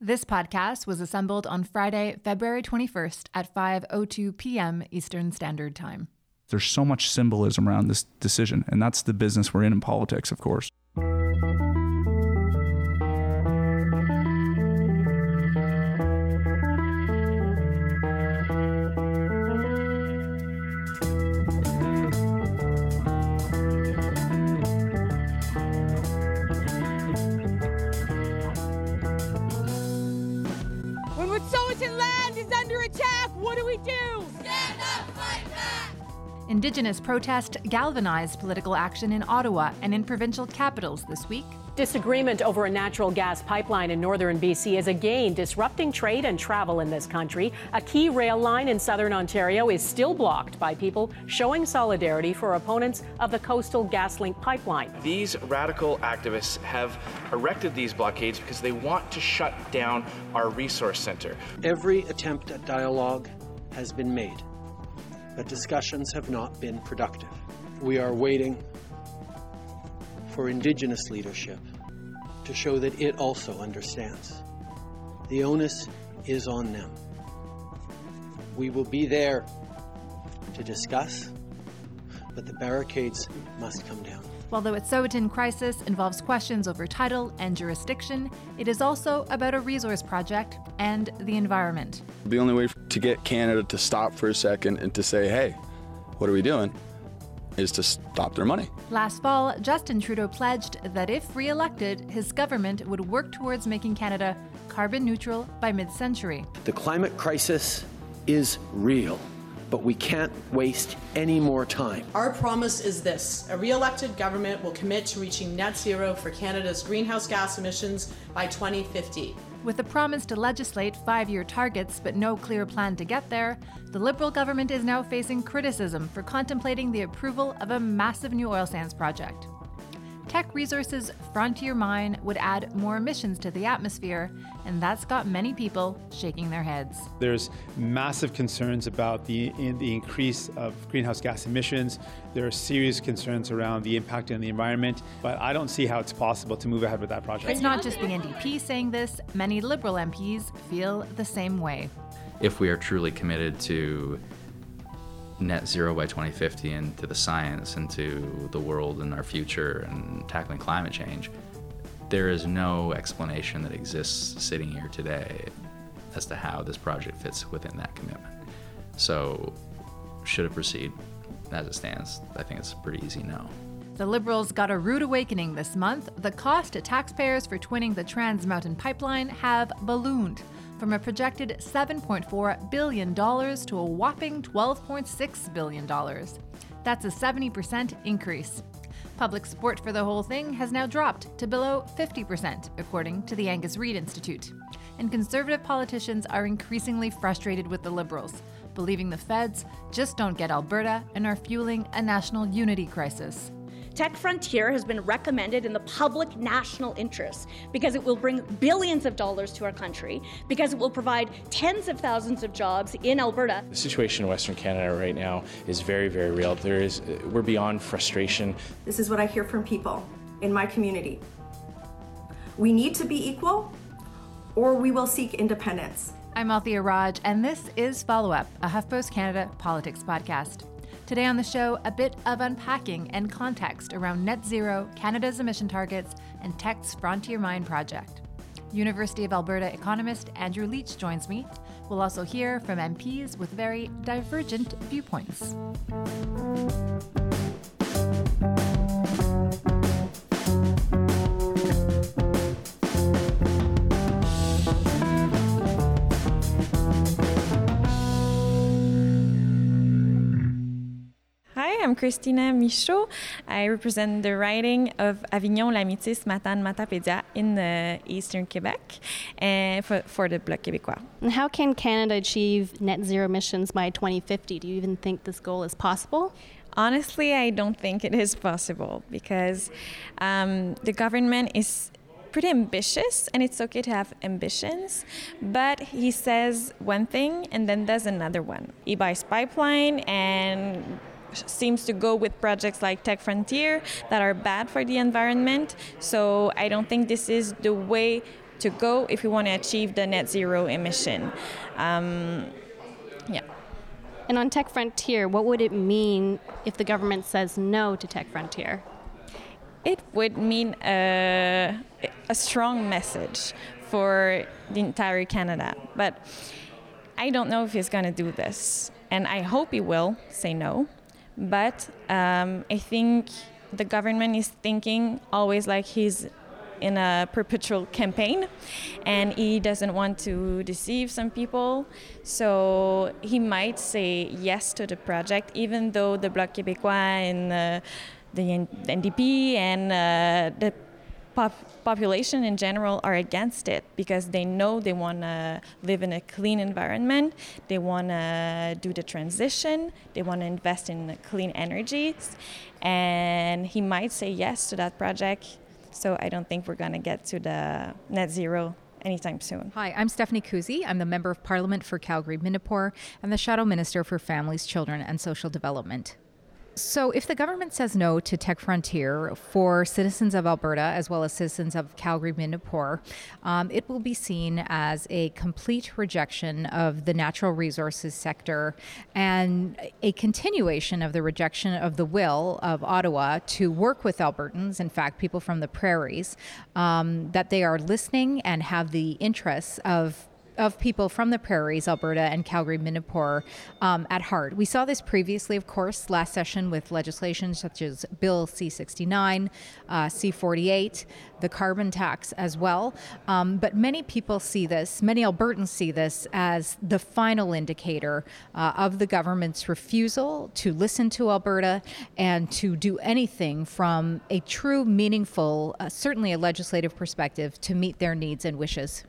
This podcast was assembled on Friday, February 21st at 5:02 p.m. Eastern Standard Time. There's so much symbolism around this decision, and that's the business we're in in politics, of course. Indigenous protest galvanized political action in Ottawa and in provincial capitals this week. Disagreement over a natural gas pipeline in northern BC is again disrupting trade and travel in this country. A key rail line in southern Ontario is still blocked by people showing solidarity for opponents of the Coastal GasLink pipeline. These radical activists have erected these blockades because they want to shut down our resource center. Every attempt at dialogue has been made, but discussions have not been productive. We are waiting for Indigenous leadership to show that it also understands. The onus is on them. We will be there to discuss, but the barricades must come down. While the Wet'suwet'en crisis involves questions over title and jurisdiction, it is also about a resource project and the environment. The only way to get Canada to stop for a second and to say, hey, what are we doing? is to stop their money. Last fall, Justin Trudeau pledged that if re elected, his government would work towards making Canada carbon neutral by mid century. The climate crisis is real, but we can't waste any more time. Our promise is this a re elected government will commit to reaching net zero for Canada's greenhouse gas emissions by 2050. With a promise to legislate five year targets but no clear plan to get there, the Liberal government is now facing criticism for contemplating the approval of a massive new oil sands project. Teck Resources Frontier Mine would add more emissions to the atmosphere, and that's got many people shaking their heads. There's massive concerns about the, in the increase of greenhouse gas emissions. There are serious concerns around the impact on the environment, but I don't see how it's possible to move ahead with that project. It's not just the NDP saying this, many Liberal MPs feel the same way. If we are truly committed to net zero by 2050 and to the science and to the world and our future and tackling climate change, there is no explanation that exists sitting here today as to how this project fits within that commitment. So, should it proceed as it stands? I think it's pretty easy no. The Liberals got a rude awakening this month. The cost to taxpayers for twinning the Trans Mountain Pipeline have ballooned from a projected $7.4 billion to a whopping $12.6 billion. That's a 70% increase. Public support for the whole thing has now dropped to below 50%, according to the Angus Reid Institute. And conservative politicians are increasingly frustrated with the Liberals, believing the feds just don't get Alberta and are fueling a national unity crisis. Teck Frontier has been recommended in the public national interest because it will bring billions of dollars to our country, because it will provide tens of thousands of jobs in Alberta. The situation in Western Canada right now is very, very real. There is, we're beyond frustration. This is what I hear from people in my community. We need to be equal, or we will seek independence. I'm Althia Raj, and this is Follow Up, a HuffPost Canada politics podcast. Today on the show, a bit of unpacking and context around net zero, Canada's emission targets, and Teck's Frontier Mine project. University of Alberta economist Andrew Leach joins me. We'll also hear from MPs with very divergent viewpoints. I'm Kristina Michaud. I represent the riding of Avignon, La Mitis, Matane, Matapédia in the eastern Quebec uh, for, for the Bloc Québécois. And how can Canada achieve net zero emissions by 2050? Do you even think this goal is possible? Honestly, I don't think it is possible because um, the government is pretty ambitious and it's okay to have ambitions but he says one thing and then does another one he buys pipeline and seems to go with projects like Teck Frontier that are bad for the environment. So I don't think this is the way to go if we want to achieve the net zero emission. Um, yeah. And on Teck Frontier, what would it mean if the government says no to Teck Frontier? It would mean a, a strong message for the entire Canada. But I don't know if he's going to do this. And I hope he will say no. But um, I think the government is thinking always like he's in a perpetual campaign and he doesn't want to deceive some people. So he might say yes to the project, even though the Bloc Québécois and uh, the NDP and uh, the pop- population in general are against it because they know they want to live in a clean environment, they want to do the transition, they want to invest in clean energies, and he might say yes to that project. So I don't think we're going to get to the net zero anytime soon. Hi, I'm Stephanie Kusie. I'm the Member of Parliament for Calgary Midnapore and the Shadow Minister for Families, Children and Social Development. So, if the government says no to Teck Frontier for citizens of Alberta as well as citizens of Calgary Midnapore, um, it will be seen as a complete rejection of the natural resources sector and a continuation of the rejection of the will of Ottawa to work with Albertans, in fact, people from the prairies, um, that they are listening and have the interests of of people from the prairies, Alberta and Calgary, Midnapore, um, at heart. We saw this previously, of course, last session with legislation such as Bill C 69, uh, C 48, the carbon tax as well. Um, but many people see this, many Albertans see this as the final indicator uh, of the government's refusal to listen to Alberta and to do anything from a true, meaningful, uh, certainly a legislative perspective to meet their needs and wishes.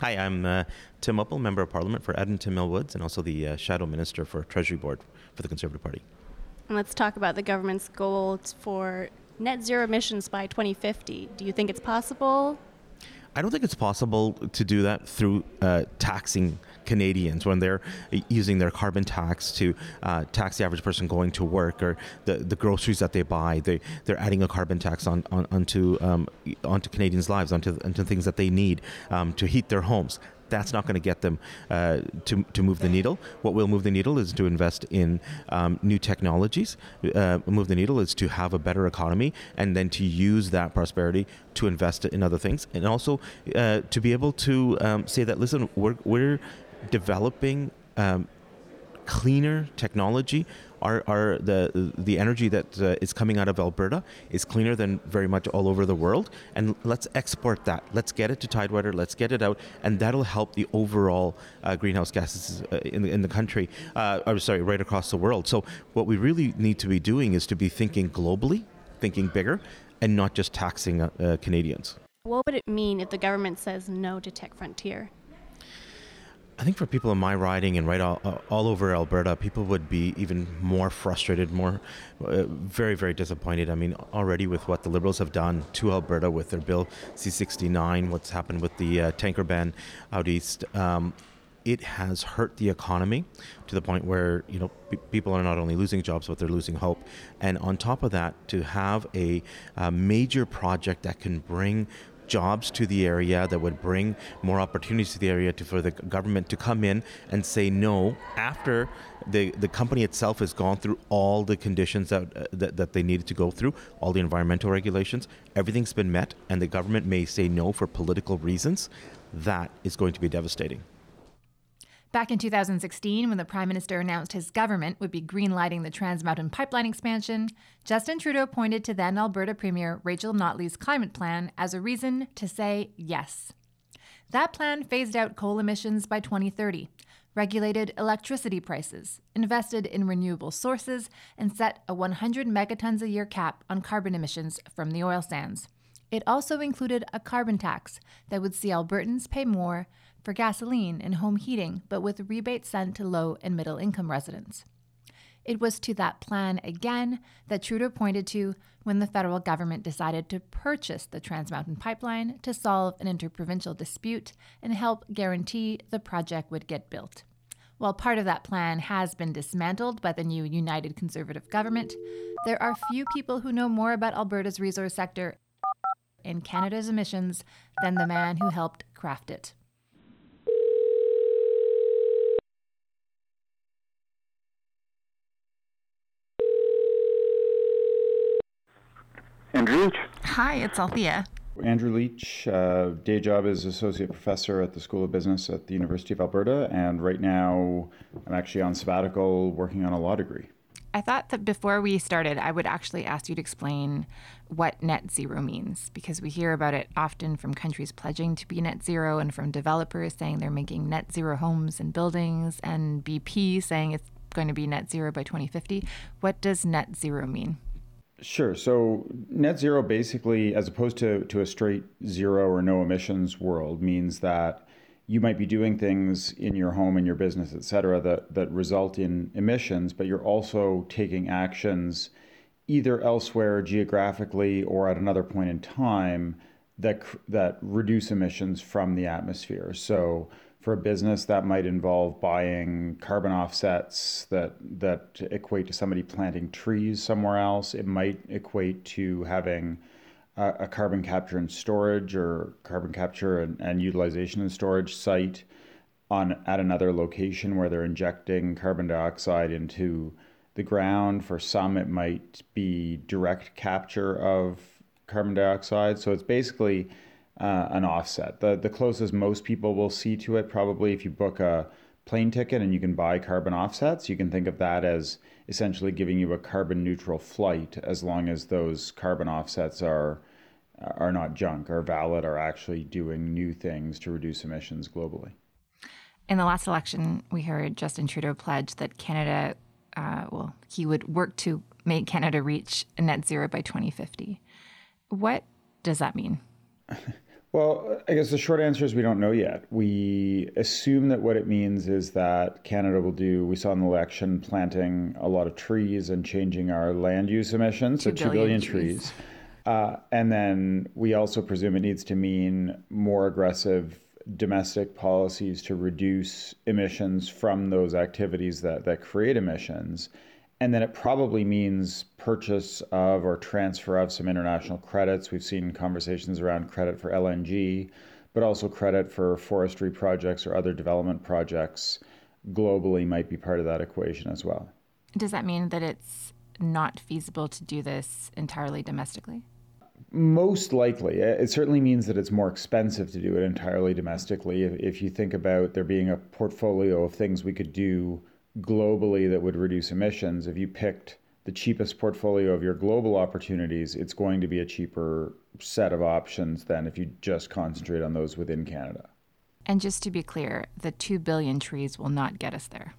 Hi, I'm uh, Tim Uppal, Member of Parliament for Edmonton Mill Woods, and also the uh, Shadow Minister for Treasury Board for the Conservative Party. And let's talk about the government's goals for net zero emissions by 2050. Do you think it's possible? I don't think it's possible to do that through uh, taxing Canadians when they're using their carbon tax to uh, tax the average person going to work or the, the groceries that they buy. They they're adding a carbon tax on, on onto um, onto Canadians' lives, onto onto things that they need um, to heat their homes that's not going to get them uh, to, to move the needle. What will move the needle is to invest in um, new technologies. Uh, move the needle is to have a better economy and then to use that prosperity to invest in other things and also uh, to be able to um, say that listen, we're, we're developing um, cleaner technology. Our, our the the energy that uh, is coming out of Alberta is cleaner than very much all over the world, and let's export that. Let's get it to Tidewater. Let's get it out, and that'll help the overall uh, greenhouse gases uh, in the in the country. Uh, I'm sorry, right across the world. So what we really need to be doing is to be thinking globally, thinking bigger, and not just taxing uh, uh, Canadians. What would it mean if the government says no to Teck Frontier? I think for people in my riding and right all, all over Alberta, people would be even more frustrated, more uh, very, very disappointed. I mean, already with what the Liberals have done to Alberta with their Bill C69, what's happened with the uh, tanker ban out east. Um, it has hurt the economy to the point where you know p- people are not only losing jobs but they're losing hope and on top of that to have a, a major project that can bring jobs to the area, that would bring more opportunities to the area to, for the government to come in and say no after the, the company itself has gone through all the conditions that, uh, that, that they needed to go through, all the environmental regulations, everything's been met, and the government may say no for political reasons. That is going to be devastating. Back in 2016, when the Prime Minister announced his government would be greenlighting the Trans Mountain Pipeline expansion, Justin Trudeau pointed to then Alberta Premier Rachel Notley's climate plan as a reason to say yes. That plan phased out coal emissions by 2030, regulated electricity prices, invested in renewable sources, and set a 100 megatons a year cap on carbon emissions from the oil sands. It also included a carbon tax that would see Albertans pay more for gasoline and home heating, but with rebates sent to low and middle income residents. It was to that plan again that Trudeau pointed to when the federal government decided to purchase the Trans Mountain Pipeline to solve an interprovincial dispute and help guarantee the project would get built. While part of that plan has been dismantled by the new United Conservative government, there are few people who know more about Alberta's resource sector and Canada's emissions than the man who helped craft it. Andrew Leach. Hi, it's Althia. Andrew Leach, uh, day job is associate professor at the School of Business at the University of Alberta, and right now I'm actually on sabbatical working on a law degree. I thought that before we started, I would actually ask you to explain what net zero means because we hear about it often from countries pledging to be net zero and from developers saying they're making net zero homes and buildings, and BP saying it's going to be net zero by 2050. What does net zero mean? Sure. So net zero basically, as opposed to, to a straight zero or no emissions world, means that you might be doing things in your home, in your business, et cetera, that, that result in emissions, but you're also taking actions either elsewhere geographically or at another point in time that, that reduce emissions from the atmosphere. So for a business that might involve buying carbon offsets that that equate to somebody planting trees somewhere else. It might equate to having a, a carbon capture and storage or carbon capture and, and utilization and storage site on at another location where they're injecting carbon dioxide into the ground. For some it might be direct capture of carbon dioxide. So it's basically uh, an offset. The the closest most people will see to it probably if you book a plane ticket and you can buy carbon offsets, you can think of that as essentially giving you a carbon neutral flight as long as those carbon offsets are are not junk, are valid, are actually doing new things to reduce emissions globally. In the last election, we heard Justin Trudeau pledge that Canada, uh, well, he would work to make Canada reach net zero by 2050. What does that mean? Well, I guess the short answer is we don't know yet. We assume that what it means is that Canada will do, we saw in the election, planting a lot of trees and changing our land use emissions, two so 2 billion billion trees. trees. Uh, and then we also presume it needs to mean more aggressive domestic policies to reduce emissions from those activities that, that create emissions. And then it probably means purchase of or transfer of some international credits. We've seen conversations around credit for LNG, but also credit for forestry projects or other development projects globally might be part of that equation as well. Does that mean that it's not feasible to do this entirely domestically? Most likely. It certainly means that it's more expensive to do it entirely domestically. If, if you think about there being a portfolio of things we could do globally that would reduce emissions, if you picked the cheapest portfolio of your global opportunities, it's going to be a cheaper set of options than if you just concentrate on those within Canada. And just to be clear, the 2 billion trees will not get us there.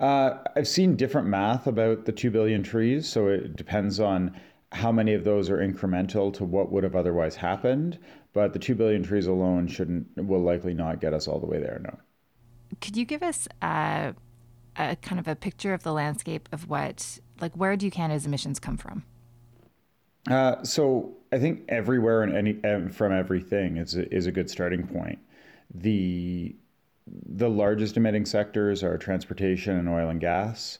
Uh, I've seen different math about the 2 billion trees, so it depends on how many of those are incremental to what would have otherwise happened. But the 2 billion trees alone shouldn't, will likely not get us all the way there, no. Could you give us a, a kind of a picture of the landscape of what, like, where do Canada's emissions come from? Uh, so I think everywhere and any from everything is a, is a good starting point. The the largest emitting sectors are transportation and oil and gas,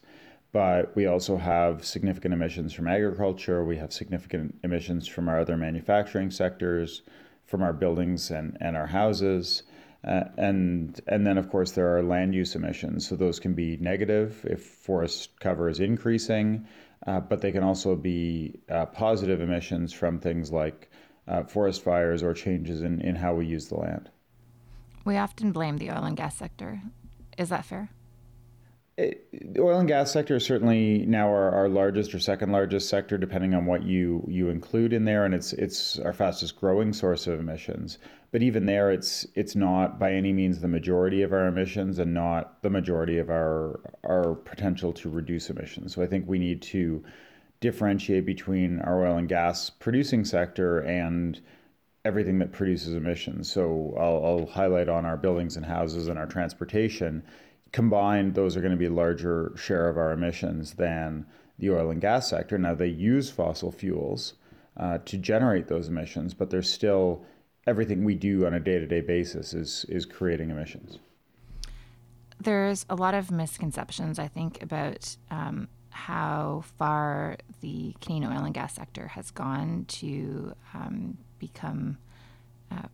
but we also have significant emissions from agriculture. We have significant emissions from our other manufacturing sectors, from our buildings and, and our houses. Uh, and and then of course there are land use emissions. So those can be negative if forest cover is increasing, uh, but they can also be uh, positive emissions from things like uh, forest fires or changes in, in how we use the land. We often blame the oil and gas sector. Is that fair? The oil and gas sector is certainly now our, our largest or second largest sector, depending on what you you include in there, and it's it's our fastest growing source of emissions. But even there, it's it's not by any means the majority of our emissions, and not the majority of our our potential to reduce emissions. So I think we need to differentiate between our oil and gas producing sector and everything that produces emissions. So I'll, I'll highlight on our buildings and houses and our transportation combined, those are going to be a larger share of our emissions than the oil and gas sector. Now, they use fossil fuels uh, to generate those emissions, but there's still everything we do on a day to day basis is, is creating emissions. There's a lot of misconceptions, I think, about um, how far the Canadian oil and gas sector has gone to um, become uh,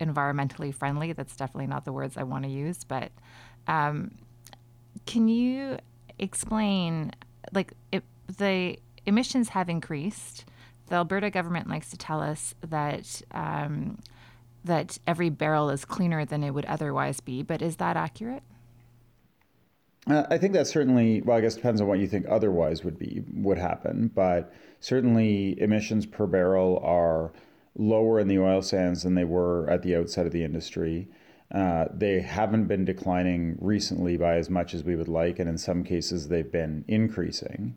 environmentally friendly. That's definitely not the words I want to use, but um, can you explain, like, it, the emissions have increased. The Alberta government likes to tell us that um, that every barrel is cleaner than it would otherwise be, but is that accurate? Uh, I think that certainly, well, I guess it depends on what you think otherwise would be would happen, but certainly emissions per barrel are lower in the oil sands than they were at the outset of the industry. Uh, they haven't been declining recently by as much as we would like, and in some cases, they've been increasing.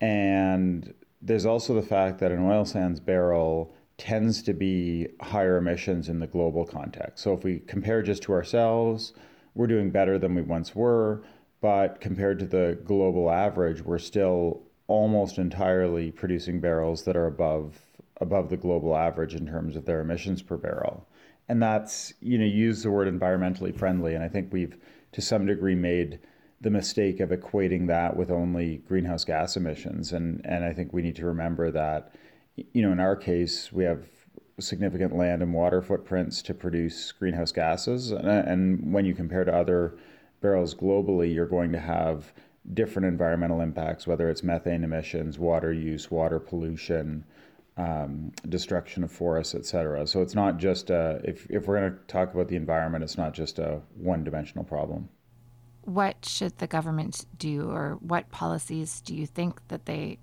And there's also the fact that an oil sands barrel tends to be higher emissions in the global context. So if we compare just to ourselves, we're doing better than we once were, but compared to the global average, we're still almost entirely producing barrels that are above above the global average in terms of their emissions per barrel. And that's, you know, use the word environmentally friendly. And I think we've to some degree made the mistake of equating that with only greenhouse gas emissions. And and I think we need to remember that, you know, in our case, we have significant land and water footprints to produce greenhouse gases. And, and when you compare to other barrels globally, you're going to have different environmental impacts, whether it's methane emissions, water use, water pollution, um, destruction of forests, et cetera. So it's not just a, if, if we're going to talk about the environment, it's not just a one dimensional problem. What should the government do, or what policies do you think that they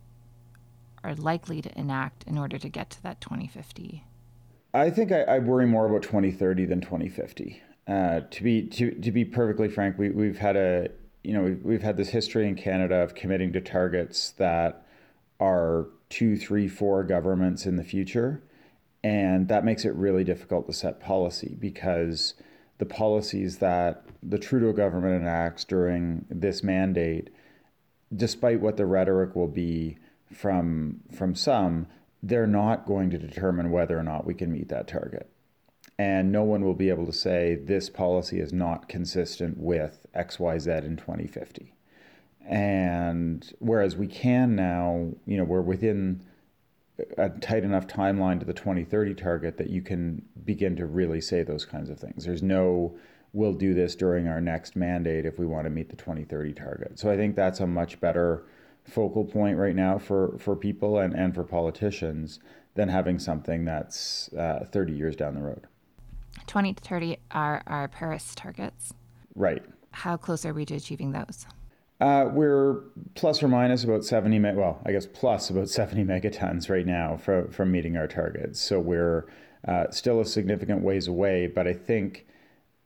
are likely to enact in order to get to that 2050? I think I, I worry more about 2030 than 2050. Uh, to be to, to be perfectly frank, we, we've had a you know we've, we've had this history in Canada of committing to targets that are two, three, four governments in the future, and that makes it really difficult to set policy because the policies that the Trudeau government enacts during this mandate, despite what the rhetoric will be from from some, they're not going to determine whether or not we can meet that target and no one will be able to say this policy is not consistent with XYZ in 2050. And whereas we can now, you know, we're within a tight enough timeline to the 2030 target that you can begin to really say those kinds of things. There's no, we'll do this during our next mandate if we want to meet the 2030 target. So I think that's a much better focal point right now for, for people and, and for politicians than having something that's uh, 30 years down the road. 20 to 30 are our Paris targets. Right. How close are we to achieving those? Uh, we're plus or minus about 70, me- well, I guess plus about 70 megatons right now from, from meeting our targets. So we're uh, still a significant ways away, but I think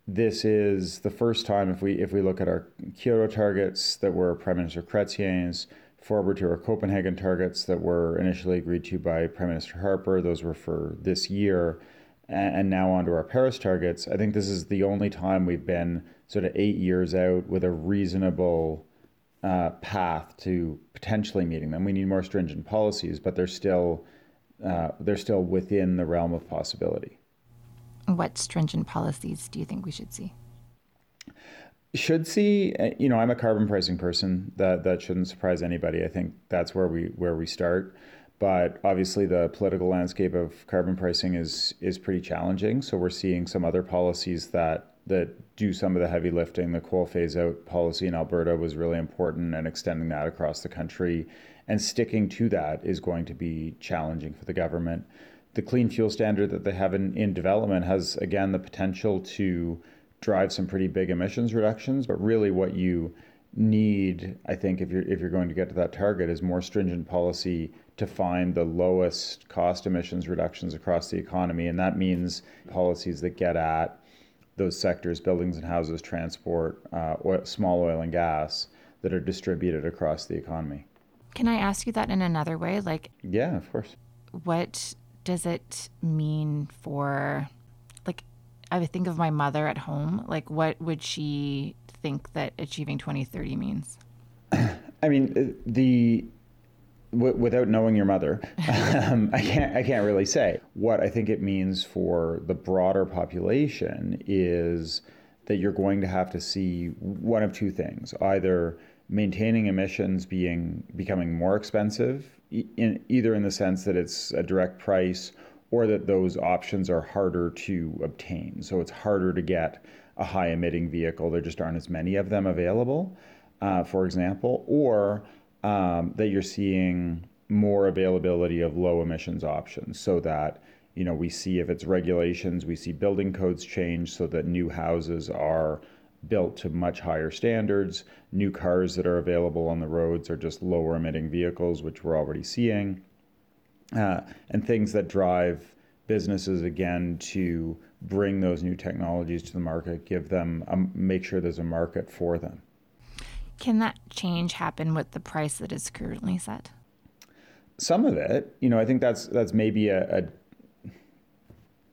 this is the first time if we if we look at our Kyoto targets that were Prime Minister Chrétien's, forward to our Copenhagen targets that were initially agreed to by Prime Minister Harper, those were for this year and now onto our Paris targets, I think this is the only time we've been sort of eight years out with a reasonable uh, path to potentially meeting them. We need more stringent policies, but they're still uh, they're still within the realm of possibility. What stringent policies do you think we should see? Should see, uh, you know, I'm a carbon pricing person. That that shouldn't surprise anybody. I think that's where we where we start but obviously the political landscape of carbon pricing is is pretty challenging. So we're seeing some other policies that that do some of the heavy lifting. The coal phase out policy in Alberta was really important, and extending that across the country and sticking to that is going to be challenging for the government. The clean fuel standard that they have in, in development has again the potential to drive some pretty big emissions reductions, but really what you need, I think, if you're if you're going to get to that target, is more stringent policy to find the lowest cost emissions reductions across the economy. And that means policies that get at those sectors, buildings and houses, transport, uh, oil, small oil and gas, that are distributed across the economy. Can I ask you that in another way? Like, yeah, of course. What does it mean for, like, I think of my mother at home. Like, what would she think that achieving 2030 means? I mean, the w- without knowing your mother, um, I can't I can't really say. What I think it means for the broader population is that you're going to have to see one of two things: either maintaining emissions being becoming more expensive, in, either in the sense that it's a direct price or that those options are harder to obtain. So it's harder to get a high emitting vehicle. There just aren't as many of them available, uh, for example, or um, that you're seeing more availability of low emissions options so that you know we see if it's regulations we see building codes change so that new houses are built to much higher standards. New cars that are available on the roads are just lower emitting vehicles which we're already seeing. Uh, and things that drive businesses again to bring those new technologies to the market give them um, make sure there's a market for them can that change happen with the price that is currently set some of it, you know, I think that's that's maybe a, a,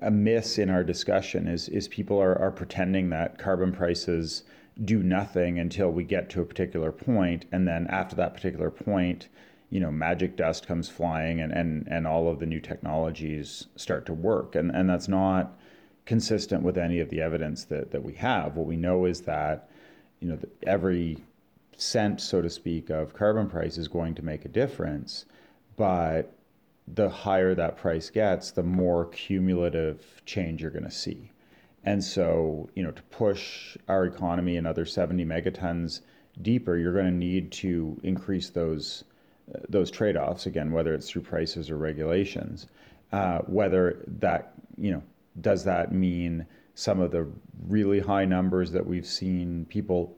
a miss in our discussion is is people are, are pretending that carbon prices do nothing until we get to a particular point, and then after that particular point, you know, magic dust comes flying, and and and all of the new technologies start to work, and and that's not consistent with any of the evidence that that we have. What we know is that, you know, every cent, so to speak, of carbon price is going to make a difference but the higher that price gets, the more cumulative change you're going to see. And so, you know, to push our economy another 70 megatons deeper, you're going to need to increase those uh, those trade-offs again, whether it's through prices or regulations. Uh, whether that, you know, does that mean some of the really high numbers that we've seen people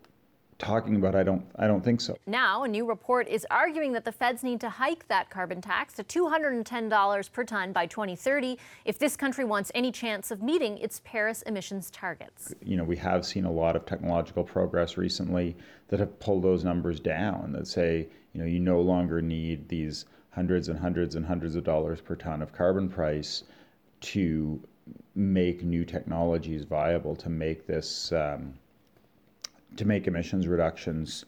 talking about. I don't I don't think so. Now, a new report is arguing that the feds need to hike that carbon tax to $210 per ton by 2030 if this country wants any chance of meeting its Paris emissions targets. You know, we have seen a lot of technological progress recently that have pulled those numbers down that say, you know, you no longer need these hundreds and hundreds and hundreds of dollars per ton of carbon price to make new technologies viable to make this um, to make emissions reductions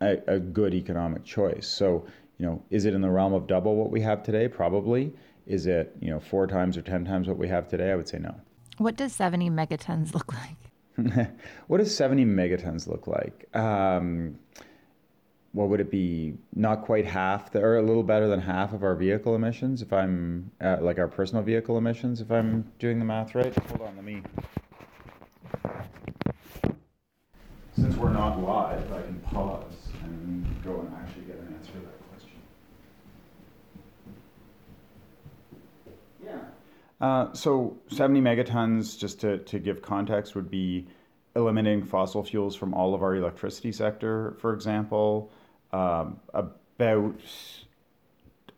a, a good economic choice. So, you know, is it in the realm of double what we have today? Probably. Is it, you know, four times or 10 times what we have today? I would say no. What does 70 megatons look like? what does 70 megatons look like? Um, what would it be? Not quite half, the, or a little better than half of our vehicle emissions, if I'm uh, like our personal vehicle emissions, if I'm doing the math right. Hold on, let me since we're not live, I can pause and go and actually get an answer to that question. Yeah. Uh, so 70 megatons, just to, to give context, would be eliminating fossil fuels from all of our electricity sector, for example. Um, about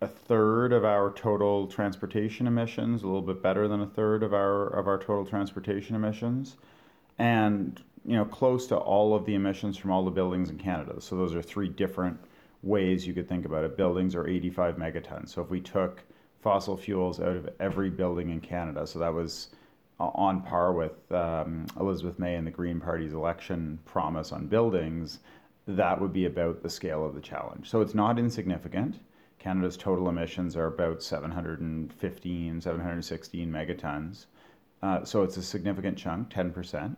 a third of our total transportation emissions, a little bit better than a third of our of our total transportation emissions, and you know, close to all of the emissions from all the buildings in Canada. So those are three different ways you could think about it. Buildings are 85 megatons. So if we took fossil fuels out of every building in Canada, so that was on par with um, Elizabeth May and the Green Party's election promise on buildings, that would be about the scale of the challenge. So it's not insignificant. Canada's total emissions are about 715, 716 megatons. Uh, so it's a significant chunk, 10%.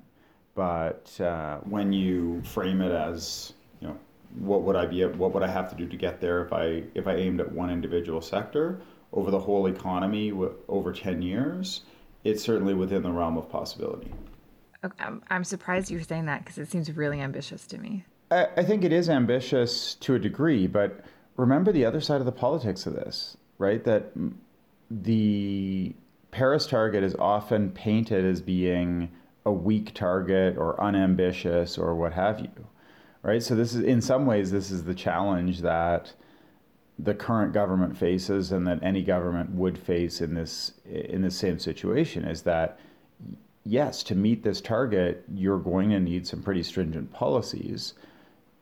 But uh, when you frame it as, you know, what would I be? What would I have to do to get there if I if I aimed at one individual sector over the whole economy over ten years? It's certainly within the realm of possibility. I'm surprised you're saying that because it seems really ambitious to me. I, I think it is ambitious to a degree, but remember the other side of the politics of this, right? That the Paris target is often painted as being a weak target or unambitious or what have you right? So this is in some ways this is the challenge that the current government faces and that any government would face in this in the same situation is that yes to meet this target you're going to need some pretty stringent policies.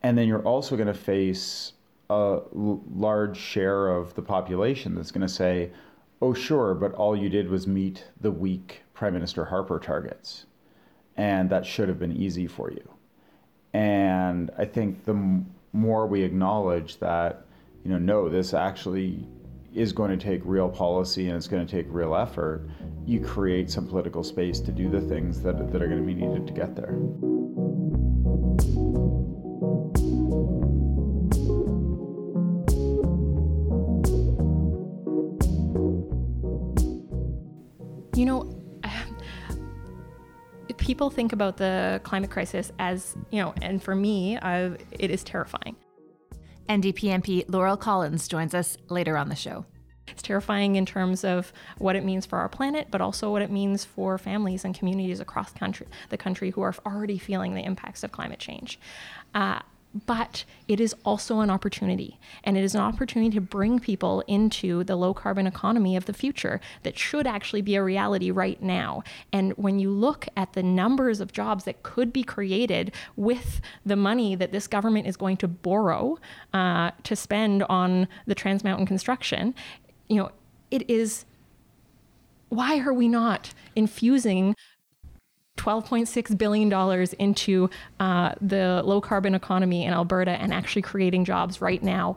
And then you're also going to face a large share of the population that's going to say oh sure but all you did was meet the weak prime minister harper targets and that should have been easy for you. And I think the m- more we acknowledge that, you know, no, this actually is going to take real policy and it's going to take real effort, you create some political space to do the things that, that are going to be needed to get there. You know, people think about the climate crisis as, you know, and for me, uh, it is terrifying. NDP MP Laurel Collins joins us later on the show. It's terrifying in terms of what it means for our planet, but also what it means for families and communities across country, the country who are already feeling the impacts of climate change. Uh, but it is also an opportunity. And it is an opportunity to bring people into the low carbon economy of the future that should actually be a reality right now. And when you look at the numbers of jobs that could be created with the money that this government is going to borrow uh, to spend on the Trans Mountain construction, you know, it is why are we not infusing $12.6 billion into uh, the low carbon economy in Alberta and actually creating jobs right now,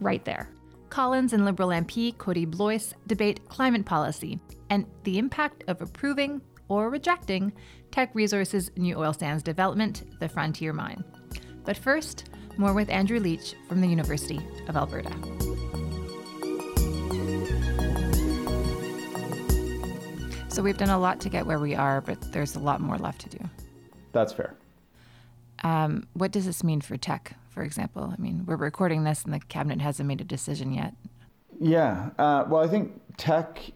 right there. Collins and Liberal MP Kody Blois debate climate policy and the impact of approving or rejecting Teck Resources' new oil sands development, the Frontier Mine. But first, more with Andrew Leach from the University of Alberta. So we've done a lot to get where we are, but there's a lot more left to do. That's fair. Um, what does this mean for Teck, for example? I mean, we're recording this and the cabinet hasn't made a decision yet. Yeah. Uh, well, I think Teck,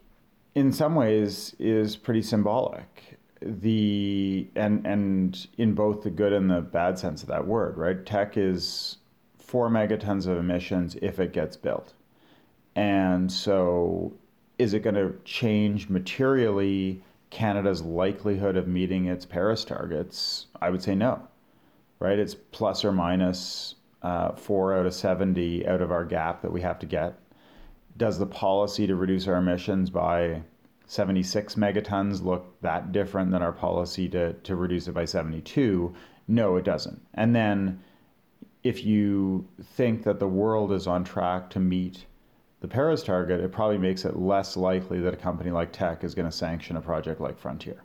in some ways, is pretty symbolic. The and and in both the good and the bad sense of that word, right? Teck is four megatons of emissions if it gets built, and so is it going to change materially Canada's likelihood of meeting its Paris targets? I would say no, right? It's plus or minus uh, four out of 70 out of our gap that we have to get. Does the policy to reduce our emissions by 76 megatons look that different than our policy to, to reduce it by 72? No, it doesn't. And then if you think that the world is on track to meet the Paris target, it probably makes it less likely that a company like Teck is going to sanction a project like Frontier.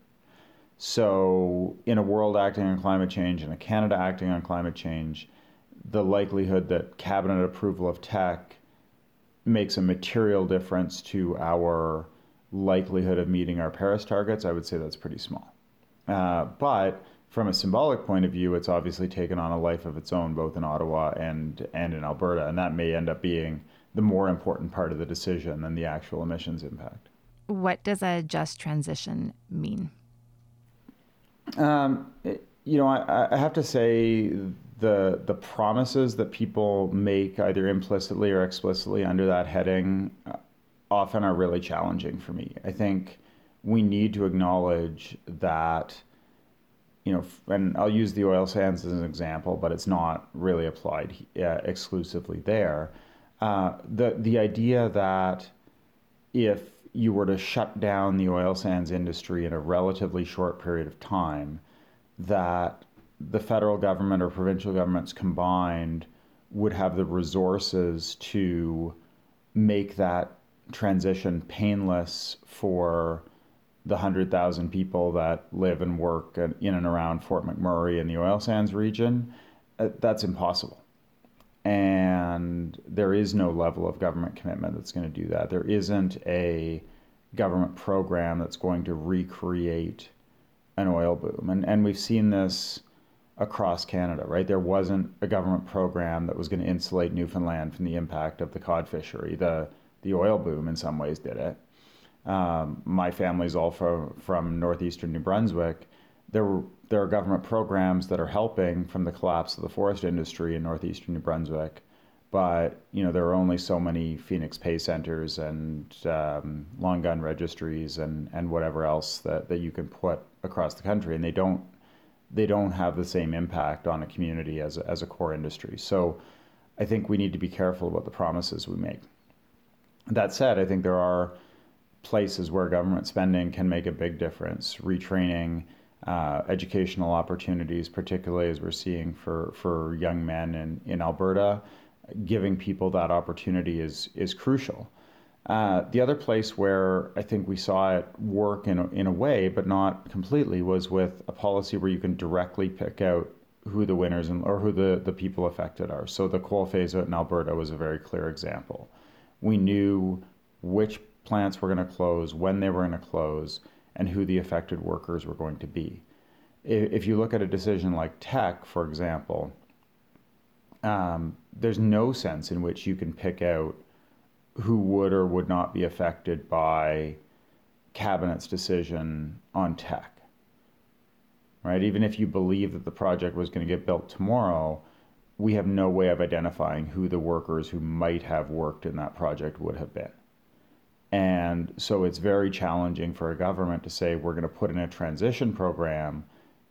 So, in a world acting on climate change and a Canada acting on climate change, the likelihood that cabinet approval of Teck makes a material difference to our likelihood of meeting our Paris targets, I would say that's pretty small. Uh, but from a symbolic point of view, it's obviously taken on a life of its own, both in Ottawa and and in Alberta, and that may end up being the more important part of the decision than the actual emissions impact. What does a just transition mean? Um, it, you know, I, I, have to say the the promises that people make either implicitly or explicitly under that heading uh, often are really challenging for me. I think we need to acknowledge that you know, and I'll use the oil sands as an example, but it's not really applied uh, exclusively there. Uh, the the idea that if you were to shut down the oil sands industry in a relatively short period of time, that the federal government or provincial governments combined would have the resources to make that transition painless for the 100,000 people that live and work in and around Fort McMurray in the oil sands region, uh, that's impossible and there is no level of government commitment that's going to do that. There isn't a government program that's going to recreate an oil boom. And, and we've seen this across Canada, right? There wasn't a government program that was going to insulate Newfoundland from the impact of the cod fishery. The, the oil boom, in some ways, did it. Um, my family's all from, from northeastern New Brunswick. There were there are government programs that are helping from the collapse of the forest industry in northeastern New Brunswick, but you know there are only so many Phoenix Pay Centers and um, long gun registries and and whatever else that, that you can put across the country, and they don't they don't have the same impact on a community as as a core industry. So I think we need to be careful about the promises we make. That said, I think there are places where government spending can make a big difference. Retraining uh, educational opportunities, particularly as we're seeing for, for young men in, in Alberta. Giving people that opportunity is, is crucial. Uh, the other place where I think we saw it work in a, in a way, but not completely, was with a policy where you can directly pick out who the winners and, or who the, the people affected are. So the coal phase out in Alberta was a very clear example. We knew which plants were going to close, when they were going to close, and who the affected workers were going to be. If you look at a decision like Teck, for example, um, there's no sense in which you can pick out who would or would not be affected by cabinet's decision on Teck. Right? Even if you believe that the project was going to get built tomorrow, we have no way of identifying who the workers who might have worked in that project would have been. And so it's very challenging for a government to say we're going to put in a transition program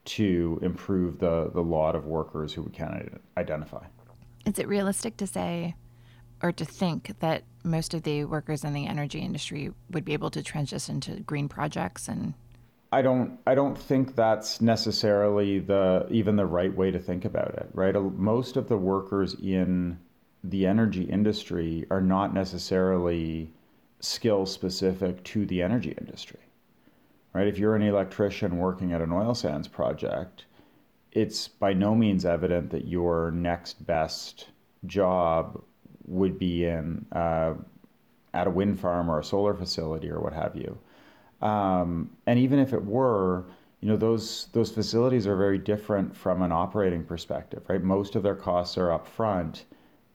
to improve the, the lot of workers who we can identify. Is it realistic to say or to think that most of the workers in the energy industry would be able to transition to green projects and I don't I don't think that's necessarily the even the right way to think about it, right? Most of the workers in the energy industry are not necessarily skill specific to the energy industry. Right? If you're an electrician working at an oil sands project, it's by no means evident that your next best job would be in uh, at a wind farm or a solar facility or what have you. Um, and even if it were, you know, those those facilities are very different from an operating perspective, right? Most of their costs are upfront.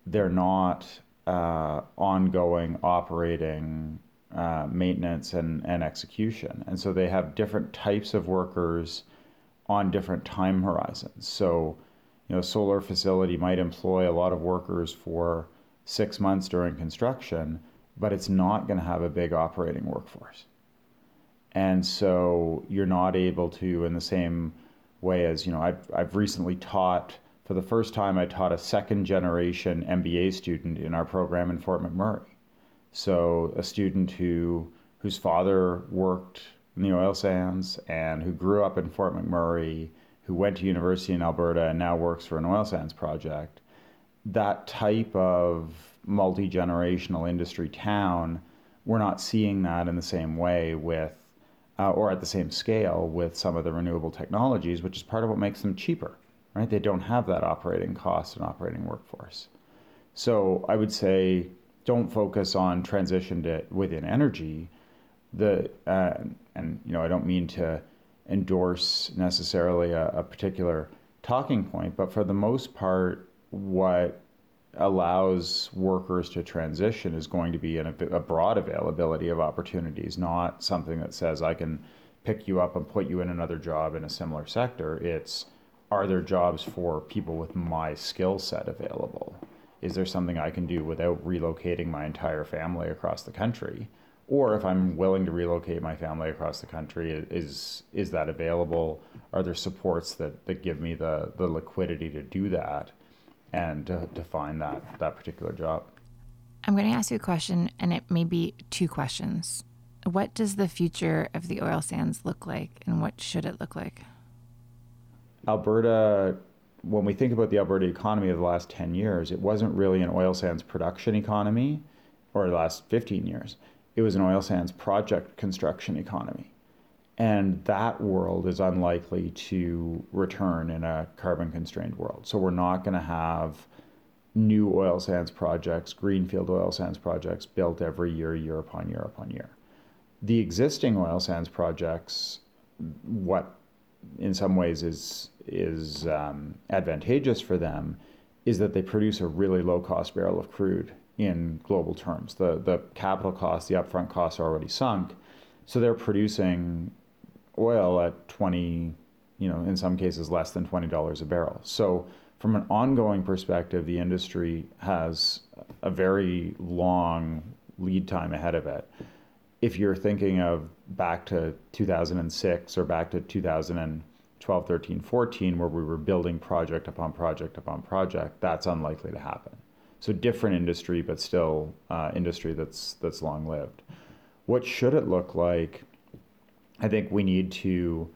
They're not uh, ongoing operating uh, maintenance and, and execution. And so they have different types of workers on different time horizons. So, you know, a solar facility might employ a lot of workers for six months during construction, but it's not going to have a big operating workforce. And so you're not able to, in the same way as, you know, I've, I've recently taught, for the first time, I taught a second generation MBA student in our program in Fort McMurray. So a student who whose father worked in the oil sands and who grew up in Fort McMurray, who went to university in Alberta and now works for an oil sands project that type of multi generational industry town, we're not seeing that in the same way with, uh, or at the same scale with some of the renewable technologies, which is part of what makes them cheaper, right? They don't have that operating cost and operating workforce. So I would say don't focus on transition to within energy. The uh, and you know I don't mean to endorse necessarily a, a particular talking point, but for the most part, what allows workers to transition is going to be a, a broad availability of opportunities, not something that says I can pick you up and put you in another job in a similar sector. It's are there jobs for people with my skill set available? Is there something I can do without relocating my entire family across the country? Or if I'm willing to relocate my family across the country, is is that available? Are there supports that, that give me the, the liquidity to do that? and to, to find that that particular job. I'm going to ask you a question, and it may be two questions. What does the future of the oil sands look like, and what should it look like? Alberta, when we think about the Alberta economy of the last 10 years, it wasn't really an oil sands production economy or the last 15 years. It was an oil sands project construction economy. And that world is unlikely to return in a carbon constrained world. So we're not going to have new oil sands projects, greenfield oil sands projects built every year, year upon year upon year. The existing oil sands projects, what in some ways is is um, advantageous for them, is that they produce a really low cost barrel of crude in global terms. The the capital costs, the upfront costs are already sunk, so they're producing oil at 20, you know, in some cases less than $20 a barrel. So from an ongoing perspective, the industry has a very long lead time ahead of it. If you're thinking of back to 2006 or back to 2012, 13, 14, where we were building project upon project upon project, that's unlikely to happen. So different industry, but still uh, industry that's that's long lived. What should it look like? I think we need to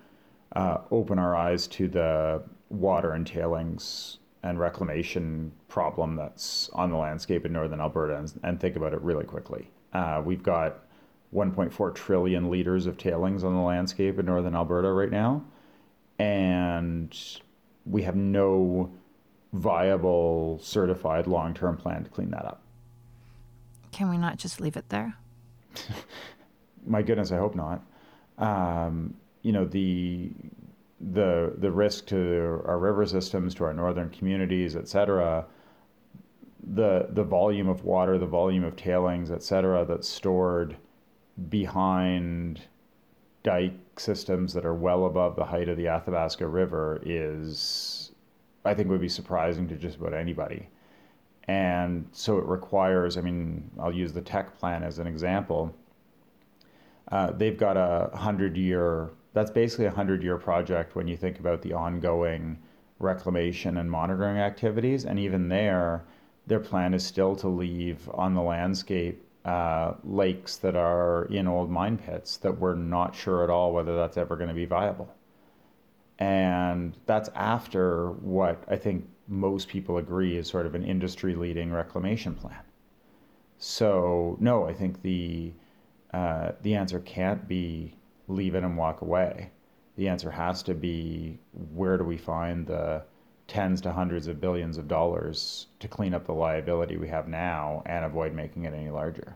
uh, open our eyes to the water and tailings and reclamation problem that's on the landscape in northern Alberta and, and think about it really quickly. Uh, we've got 1.4 trillion liters of tailings on the landscape in northern Alberta right now, and we have no viable certified long term plan to clean that up. Can we not just leave it there? my goodness, I hope not. Um, you know the the the risk to our river systems, to our northern communities, et cetera. The the volume of water, the volume of tailings, et cetera, that's stored behind dike systems that are well above the height of the Athabasca River is, I think, would be surprising to just about anybody. And so it requires, I mean, I'll use the Teck plan as an example. Uh, they've got a 100 year, that's basically a 100 year project when you think about the ongoing reclamation and monitoring activities. And even there, their plan is still to leave on the landscape uh, lakes that are in old mine pits that we're not sure at all whether that's ever going to be viable. And that's after what I think most people agree is sort of an industry leading reclamation plan. So, no, I think the, uh, the answer can't be leave it and walk away. The answer has to be where do we find the tens to hundreds of billions of dollars to clean up the liability we have now and avoid making it any larger.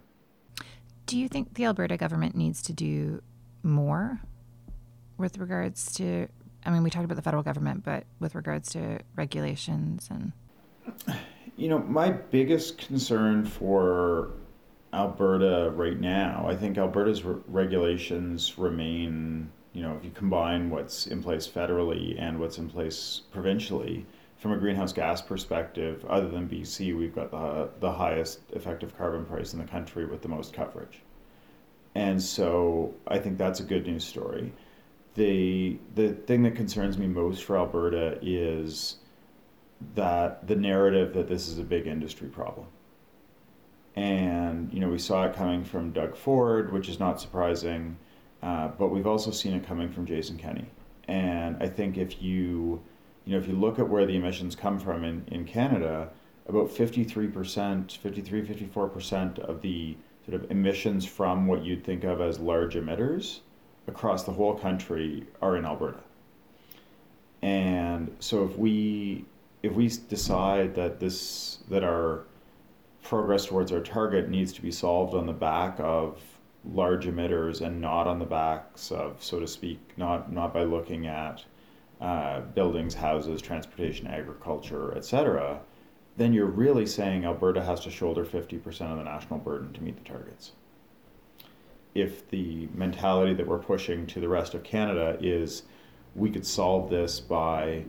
Do you think the Alberta government needs to do more with regards to? I mean, we talked about the federal government, but with regards to regulations and. You know, my biggest concern for Alberta right now, I think Alberta's re- regulations remain you know, if you combine what's in place federally and what's in place provincially, from a greenhouse gas perspective, other than BC, we've got the, the highest effective carbon price in the country with the most coverage. And so I think that's a good news story. The, the thing that concerns me most for Alberta is that the narrative that this is a big industry problem. And, you know, we saw it coming from Doug Ford, which is not surprising uh, but we've also seen it coming from Jason Kenney. And I think if you, you know, if you look at where the emissions come from in, in Canada, about 53%, 53, 54% of the sort of emissions from what you'd think of as large emitters across the whole country are in Alberta. And so if we if we decide that this that our progress towards our target needs to be solved on the back of large emitters and not on the backs of, so to speak, not not by looking at uh, buildings, houses, transportation, agriculture, etc., then you're really saying Alberta has to shoulder 50% of the national burden to meet the targets. If the mentality that we're pushing to the rest of Canada is we could solve this by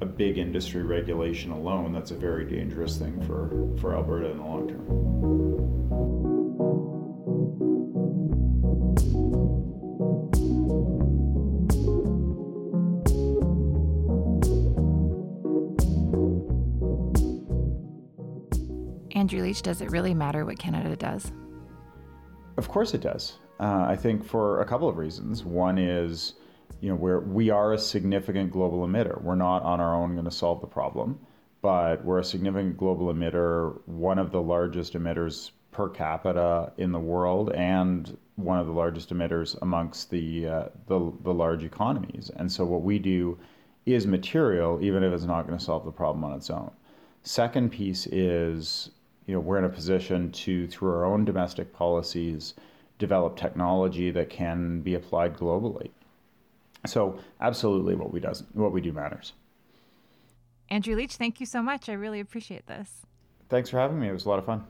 a big industry regulation alone, that's a very dangerous thing for, for Alberta in the long term. Andrew Leach, does it really matter what Canada does? Of course it does. Uh, I think for a couple of reasons. One is, you know, we're, we are a significant global emitter. We're not on our own going to solve the problem, but we're a significant global emitter, one of the largest emitters per capita in the world, and one of the largest emitters amongst the, uh, the, the large economies. And so what we do is material, even if it's not going to solve the problem on its own. Second piece is you know, we're in a position to, through our own domestic policies, develop technology that can be applied globally. So, absolutely, what we does what we do matters. Andrew Leach, thank you so much. I really appreciate this. Thanks for having me. It was a lot of fun.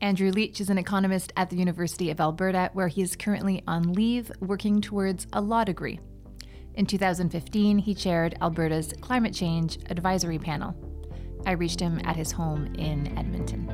Andrew Leach is an economist at the University of Alberta, where he is currently on leave working towards a law degree. In 2015, he chaired Alberta's Climate Change Advisory Panel. I reached him at his home in Edmonton.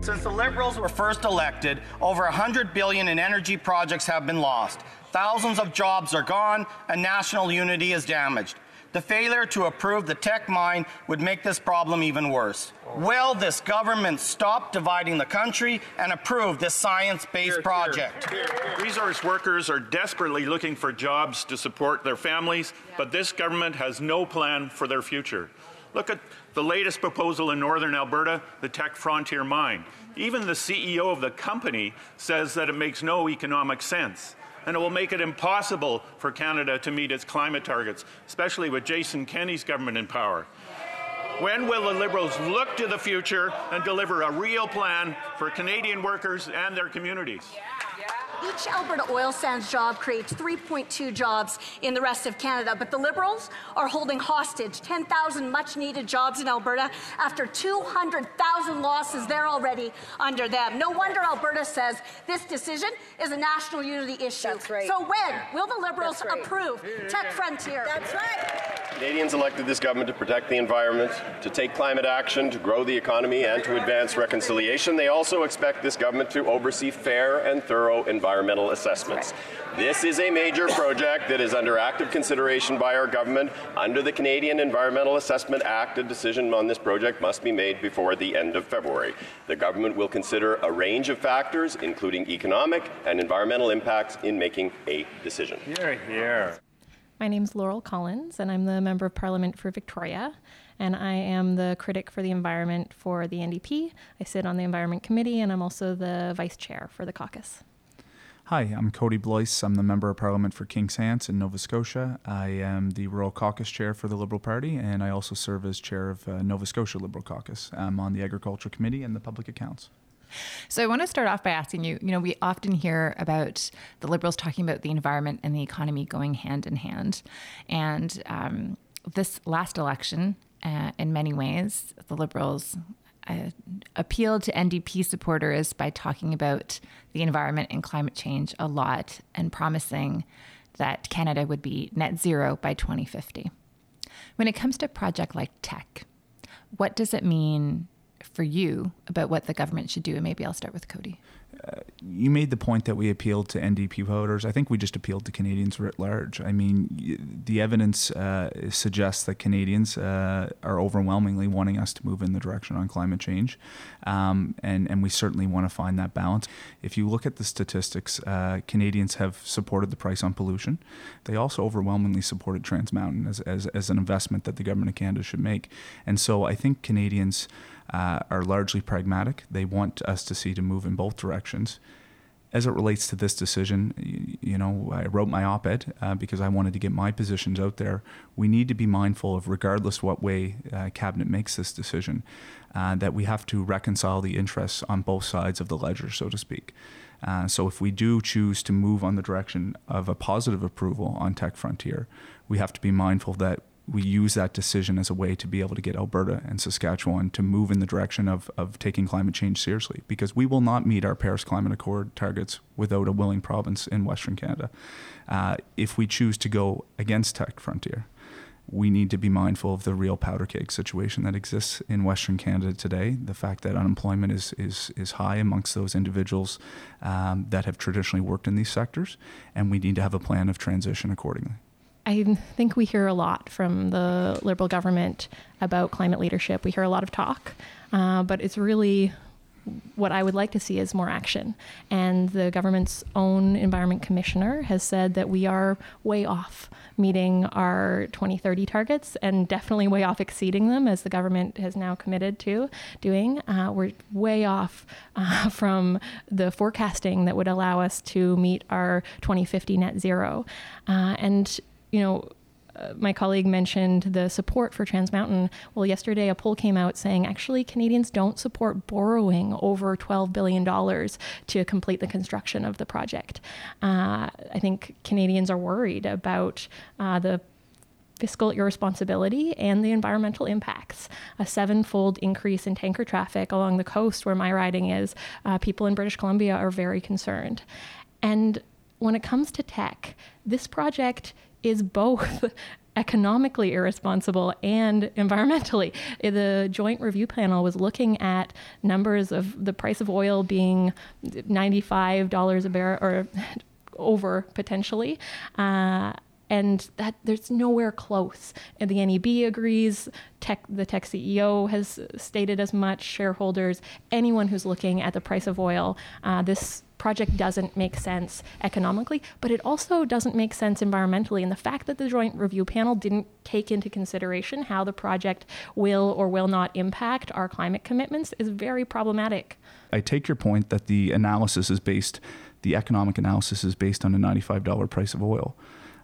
Since the Liberals were first elected, over 100 billion in energy projects have been lost. Thousands of jobs are gone and national unity is damaged. The failure to approve the Teck mine would make this problem even worse. Will this government stop dividing the country and approve this science based project? Here, here. Resource workers are desperately looking for jobs to support their families, but this government has no plan for their future. Look at the latest proposal in northern Alberta, the Teck Frontier mine. Even the CEO of the company says that it makes no economic sense. And it will make it impossible for Canada to meet its climate targets, especially with Jason Kenney's government in power. When will the Liberals look to the future and deliver a real plan for Canadian workers and their communities? Each Alberta oil sands job creates 3.2 jobs in the rest of Canada, but the Liberals are holding hostage 10,000 much needed jobs in Alberta after 200,000 losses there already under them. No wonder Alberta says this decision is a national unity issue. Right. So when will the Liberals right. approve Teck Frontier? That's right. Canadians elected this government to protect the environment, to take climate action, to grow the economy, and to advance reconciliation. They also expect this government to oversee fair and thorough environmental assessments. This is a major project that is under active consideration by our government. Under the Canadian Environmental Assessment Act, a decision on this project must be made before the end of February. The government will consider a range of factors, including economic and environmental impacts, in making a decision. Here, here. My name's Laurel Collins, and I'm the Member of Parliament for Victoria. And I am the critic for the environment for the NDP. I sit on the Environment Committee, and I'm also the Vice Chair for the caucus. Hi, I'm Kody Blois. I'm the Member of Parliament for Kings Hants in Nova Scotia. I am the Rural Caucus Chair for the Liberal Party, and I also serve as Chair of uh, Nova Scotia Liberal Caucus. I'm on the Agriculture Committee and the Public Accounts. So I want to start off by asking you, you know, we often hear about the Liberals talking about the environment and the economy going hand in hand. And um, this last election, uh, in many ways, the Liberals uh, appealed to NDP supporters by talking about the environment and climate change a lot and promising that Canada would be net zero by 2050. When it comes to a project like Teck, what does it mean for you about what the government should do? And maybe I'll start with Kody. Uh, you made the point that we appealed to NDP voters. I think we just appealed to Canadians writ large. I mean, the evidence uh, suggests that Canadians uh, are overwhelmingly wanting us to move in the direction on climate change, um, and and we certainly want to find that balance. If you look at the statistics, uh, Canadians have supported the price on pollution. They also overwhelmingly supported Trans Mountain as, as as an investment that the government of Canada should make, and so I think Canadians uh, are largely pragmatic. They want us to see to move in both directions. As it relates to this decision, you, you know, I wrote my op ed uh, because I wanted to get my positions out there. We need to be mindful of, regardless what way uh, Cabinet makes this decision, uh, that we have to reconcile the interests on both sides of the ledger, so to speak. Uh, so if we do choose to move on the direction of a positive approval on Teck Frontier, we have to be mindful that we use that decision as a way to be able to get Alberta and Saskatchewan to move in the direction of, of taking climate change seriously because we will not meet our Paris Climate Accord targets without a willing province in Western Canada. Uh, if we choose to go against Teck Frontier, we need to be mindful of the real powder keg situation that exists in Western Canada today. The fact that unemployment is is, is high amongst those individuals um, that have traditionally worked in these sectors, and we need to have a plan of transition accordingly. I think we hear a lot from the Liberal government about climate leadership. We hear a lot of talk, uh, but it's really what I would like to see is more action. And the government's own environment commissioner has said that we are way off meeting our 2030 targets and definitely way off exceeding them, as the government has now committed to doing. Uh, we're way off uh, from the forecasting that would allow us to meet our 2050 net zero. Uh, and you know, uh, my colleague mentioned the support for Trans Mountain. Well, yesterday a poll came out saying actually Canadians don't support borrowing over $12 billion to complete the construction of the project. Uh, I think Canadians are worried about uh, the fiscal irresponsibility and the environmental impacts. A sevenfold increase in tanker traffic along the coast where my riding is, uh, people in British Columbia are very concerned. And when it comes to Teck, this project is both economically irresponsible and environmentally. The joint review panel was looking at numbers of the price of oil being $95 a barrel or over potentially. Uh, and that there's nowhere close. And the NEB agrees. Teck, the Teck CEO has stated as much. Shareholders, anyone who's looking at the price of oil, uh, this project doesn't make sense economically, but it also doesn't make sense environmentally. And the fact that the Joint Review Panel didn't take into consideration how the project will or will not impact our climate commitments is very problematic. I take your point that the analysis is based, the economic analysis is based on a $95 price of oil.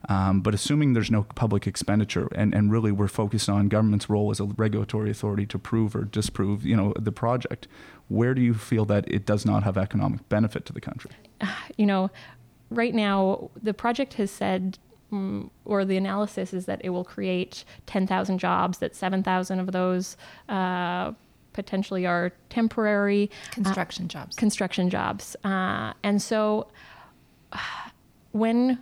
Um, but assuming there's no public expenditure, and, and really we're focused on government's role as a regulatory authority to prove or disprove, you know, the project, where do you feel that it does not have economic benefit to the country? You know, right now the project has said um, or the analysis is that it will create 10,000 jobs, that 7,000 of those uh, potentially are temporary construction uh, jobs. Construction jobs. Uh, and so when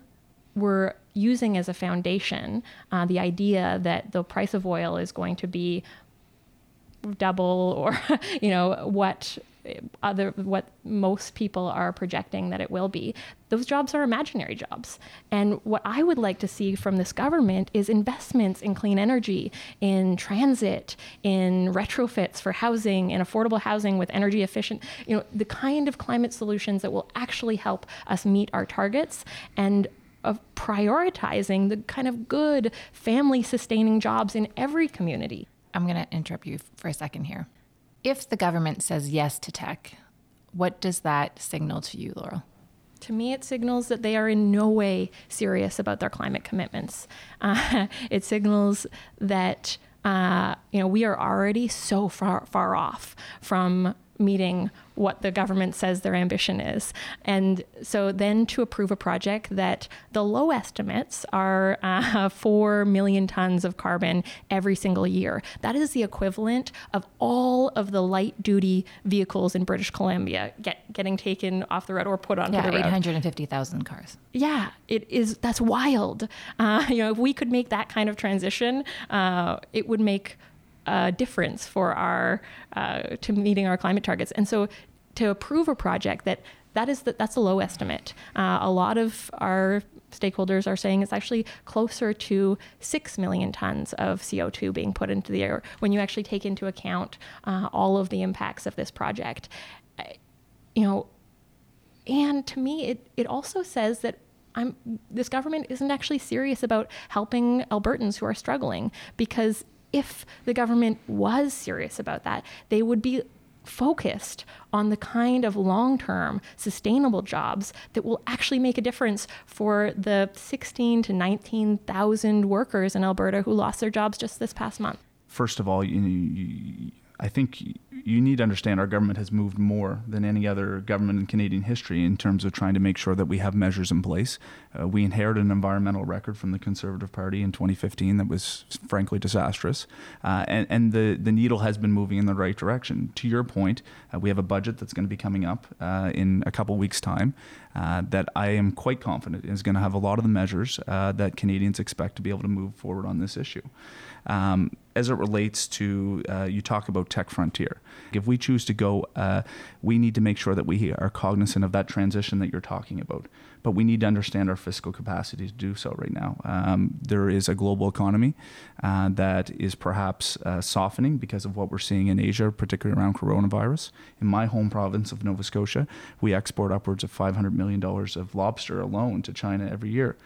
we're using as a foundation uh, the idea that the price of oil is going to be double or you know what other what most people are projecting that it will be those jobs are imaginary jobs and what i would like to see from this government is investments in clean energy in transit in retrofits for housing in affordable housing with energy efficient you know the kind of climate solutions that will actually help us meet our targets and of prioritizing the kind of good family sustaining jobs in every community. I'm going to interrupt you for a second here. If the government says yes to Teck, what does that signal to you, Laurel? To me, it signals that they are in no way serious about their climate commitments. Uh, it signals that uh, you know we are already so far far off from meeting what the government says their ambition is. And so then to approve a project that the low estimates are uh, 4 million tons of carbon every single year. That is the equivalent of all of the light duty vehicles in British Columbia get, getting taken off the road or put onto yeah, the road. 850,000 cars. Yeah, it is. That's wild. Uh, you know, if we could make that kind of transition, uh, it would make a difference for our uh, to meeting our climate targets. And so, to approve a project that that is the, that's a low estimate. Uh, a lot of our stakeholders are saying it's actually closer to six million tons of CO2 being put into the air when you actually take into account uh, all of the impacts of this project. You know, and to me, it it also says that I'm, this government isn't actually serious about helping Albertans who are struggling because if the government was serious about that, they would be focused on the kind of long term sustainable jobs that will actually make a difference for the 16 to 19,000 workers in Alberta who lost their jobs just this past month. First of all, you, you, I think you need to understand our government has moved more than any other government in Canadian history in terms of trying to make sure that we have measures in place. Uh, we inherited an environmental record from the Conservative Party in 2015 that was frankly disastrous, uh, and, and the, the needle has been moving in the right direction. To your point, uh, we have a budget that's going to be coming up uh, in a couple weeks' time uh, that I am quite confident is going to have a lot of the measures uh, that Canadians expect to be able to move forward on this issue. Um, as it relates to, uh, you talk about Teck Frontier. If we choose to go, uh, we need to make sure that we are cognizant of that transition that you're talking about. But we need to understand our fiscal capacity to do so right now. Um, there is a global economy uh, that is perhaps uh, softening because of what we're seeing in Asia, particularly around coronavirus. In my home province of Nova Scotia, we export upwards of $500 million of lobster alone to China every year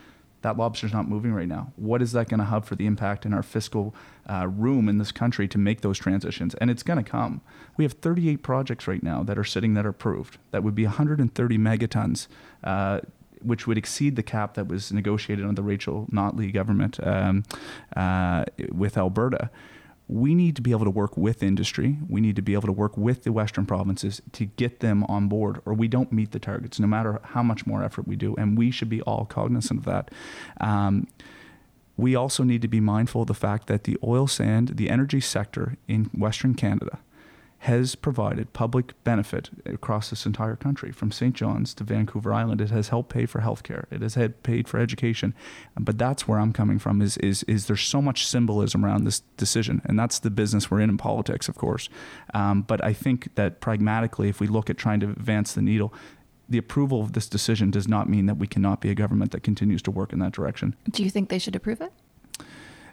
that lobster's not moving right now. What is that going to have for the impact in our fiscal uh, room in this country to make those transitions? And it's going to come. We have 38 projects right now that are sitting that are approved. That would be 130 megatons. Uh, which would exceed the cap that was negotiated under the Rachel Notley government um, uh, with Alberta we need to be able to work with industry. We need to be able to work with the Western provinces to get them on board, or we don't meet the targets, no matter how much more effort we do. And we should be all cognizant of that. Um, we also need to be mindful of the fact that the oil sand, the energy sector in Western Canada, has provided public benefit across this entire country, from St. John's to Vancouver Island. It has helped pay for healthcare. It has had paid for education. But that's where I'm coming from. Is is is there's so much symbolism around this decision, and that's the business we're in in politics, of course. Um, but I think that pragmatically, if we look at trying to advance the needle, the approval of this decision does not mean that we cannot be a government that continues to work in that direction. Do you think they should approve it?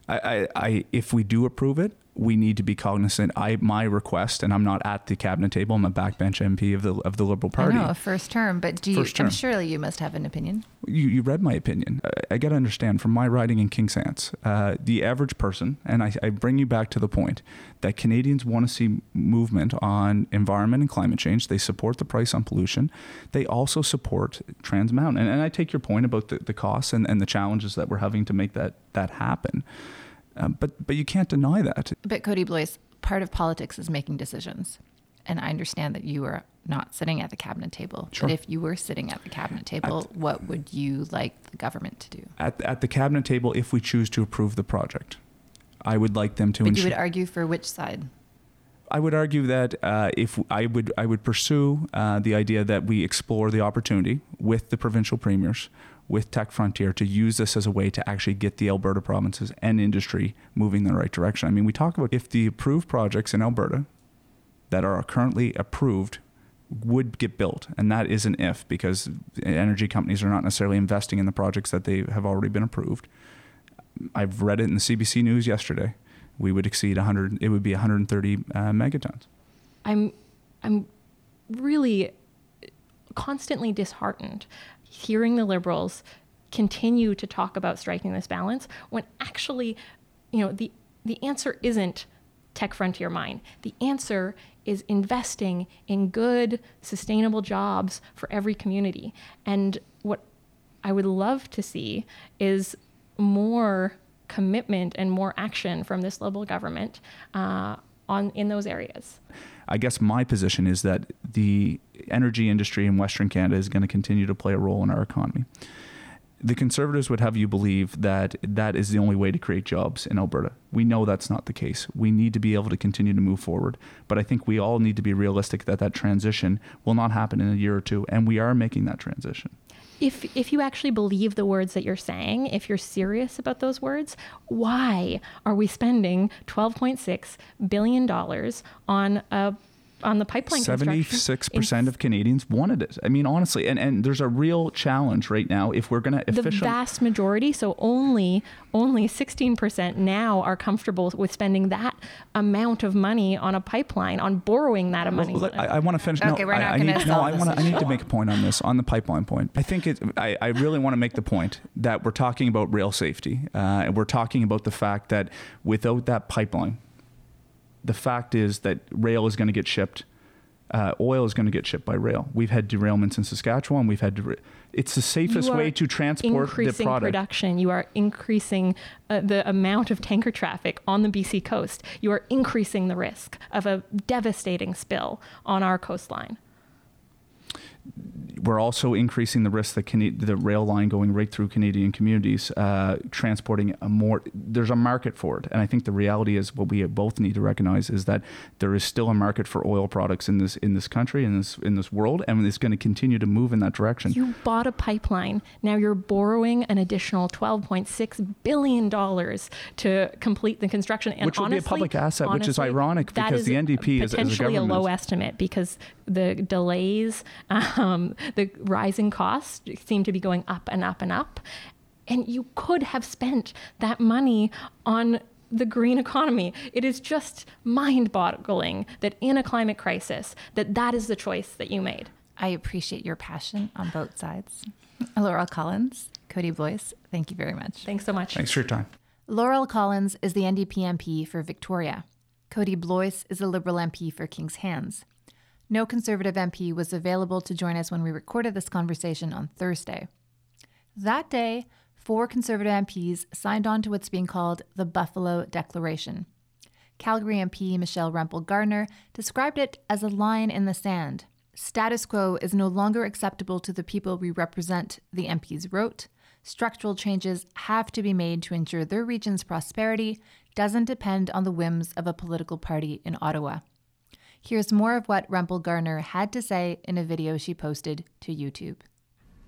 I, I, I if we do approve it, we need to be cognizant. I my request, and I'm not at the cabinet table. I'm a backbench MP of the of the Liberal Party. No, a first term, but do you? Term. I'm surely you must have an opinion. You, you read my opinion. I, I got to understand from my riding in Kings Hants, uh, the average person, and I, I bring you back to the point that Canadians want to see movement on environment and climate change. They support the price on pollution. They also support Trans Mountain. And, and I take your point about the, the costs and, and the challenges that we're having to make that, that happen. Um, but but you can't deny that. But Kody Blois, part of politics is making decisions, and I understand that you are not sitting at the cabinet table. Sure. But if you were sitting at the cabinet table, what would you like the government to do? At, at the cabinet table, if we choose to approve the project, I would like them to But you would argue for which side? I would argue that uh, if I would I would pursue uh, the idea that we explore the opportunity with the provincial premiers, with Teck Frontier, to use this as a way to actually get the Alberta provinces and industry moving in the right direction. I mean, we talk about if the approved projects in Alberta that are currently approved would get built, and that is an if because energy companies are not necessarily investing in the projects that they have already been approved. I've read it in the CBC News yesterday. We would exceed 100. It would be 130 uh, megatons. I'm I'm really constantly disheartened hearing the liberals continue to talk about striking this balance when actually, you know, the the answer isn't Teck Frontier mine. The answer is investing in good, sustainable jobs for every community. And what I would love to see is more commitment and more action from this Liberal government uh, on in those areas. I guess my position is that the energy industry in Western Canada is going to continue to play a role in our economy. The Conservatives would have you believe that that is the only way to create jobs in Alberta. We know that's not the case. We need to be able to continue to move forward. But I think we all need to be realistic that that transition will not happen in a year or two, and we are making that transition. If if you actually believe the words that you're saying, if you're serious about those words, why are we spending 12.6 billion dollars on a on the pipeline? Seventy-six percent of Canadians wanted it. I mean, honestly, and, and there's a real challenge right now if we're going to efficiently the vast majority, so only only 16% now are comfortable with spending that amount of money on a pipeline, on borrowing that amount. Well, money. look, I, I want to finish. Okay, no, we're I, not I gonna need, no, I want to. I need to make a point on this on the pipeline point. I think it. I, I really want to make the point that we're talking about rail safety, uh, and we're talking about the fact that without that pipeline, the fact is that rail is going to get shipped. Uh, oil is going to get shipped by rail. We've had derailments in Saskatchewan. We've had. dera- It's the safest way to transport the product. increasing product. production. You are increasing uh, the amount of tanker traffic on the BC coast. You are increasing the risk of a devastating spill on our coastline. We're also increasing the risk that Cana- the rail line going right through Canadian communities, uh, transporting a more. There's a market for it, and I think the reality is what we both need to recognize is that there is still a market for oil products in this in this country in this in this world, and it's going to continue to move in that direction. You bought a pipeline. Now you're borrowing an additional $12.6 billion to complete the construction. And Which will be a public asset, which is ironic because is the NDP is- as a potentially a low estimate because the delays, um, the rising costs seem to be going up and up and up. And you could have spent that money on the green economy. It is just mind-boggling that in a climate crisis that that is the choice that you made. I appreciate your passion on both sides. Laurel Collins, Kody Blois, thank you very much. Thanks so much. Thanks for your time. Laurel Collins is the NDP MP for Victoria. Kody Blois is the Liberal MP for Kings Hants. No Conservative MP was available to join us when we recorded this conversation on Thursday. That day, four Conservative MPs signed on to what's being called the Buffalo Declaration. Calgary MP Michelle Rempel Garner described it as a line in the sand. Status quo is no longer acceptable to the people we represent, the MPs wrote. Structural changes have to be made to ensure their region's prosperity doesn't depend on the whims of a political party in Ottawa. Here's more of what Rempel Garner had to say in a video she posted to YouTube.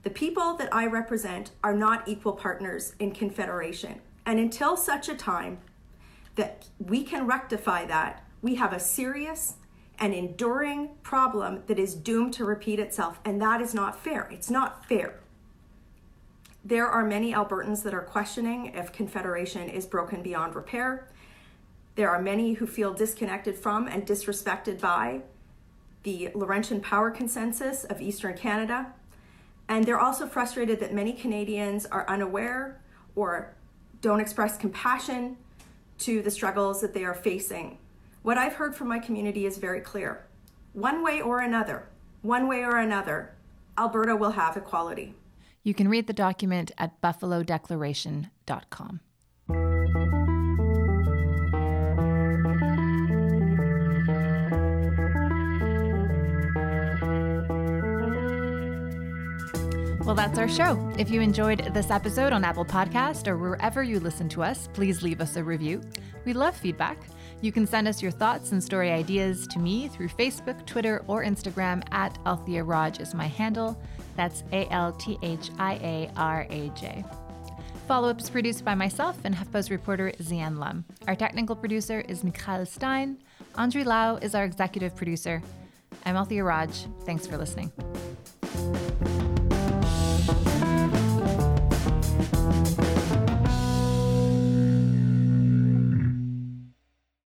The people that I represent are not equal partners in Confederation. And until such a time that we can rectify that, we have a serious and enduring problem that is doomed to repeat itself. And that is not fair. It's not fair. There are many Albertans that are questioning if Confederation is broken beyond repair. There are many who feel disconnected from and disrespected by the Laurentian Power Consensus of Eastern Canada. And they're also frustrated that many Canadians are unaware or don't express compassion to the struggles that they are facing. What I've heard from my community is very clear. One way or another, one way or another, Alberta will have equality. You can read the document at buffalodeclaration.com. Well, that's our show. If you enjoyed this episode on Apple Podcast or wherever you listen to us, please leave us a review. We love feedback. You can send us your thoughts and story ideas to me through Facebook, Twitter, or Instagram at Althia Raj is my handle. That's A L T H I A R A J. Follow Up is produced by myself and HuffPost reporter Zi-Ann Lum. Our technical producer is Mikhail Stein. Andre Lau is our executive producer. I'm Althia Raj. Thanks for listening.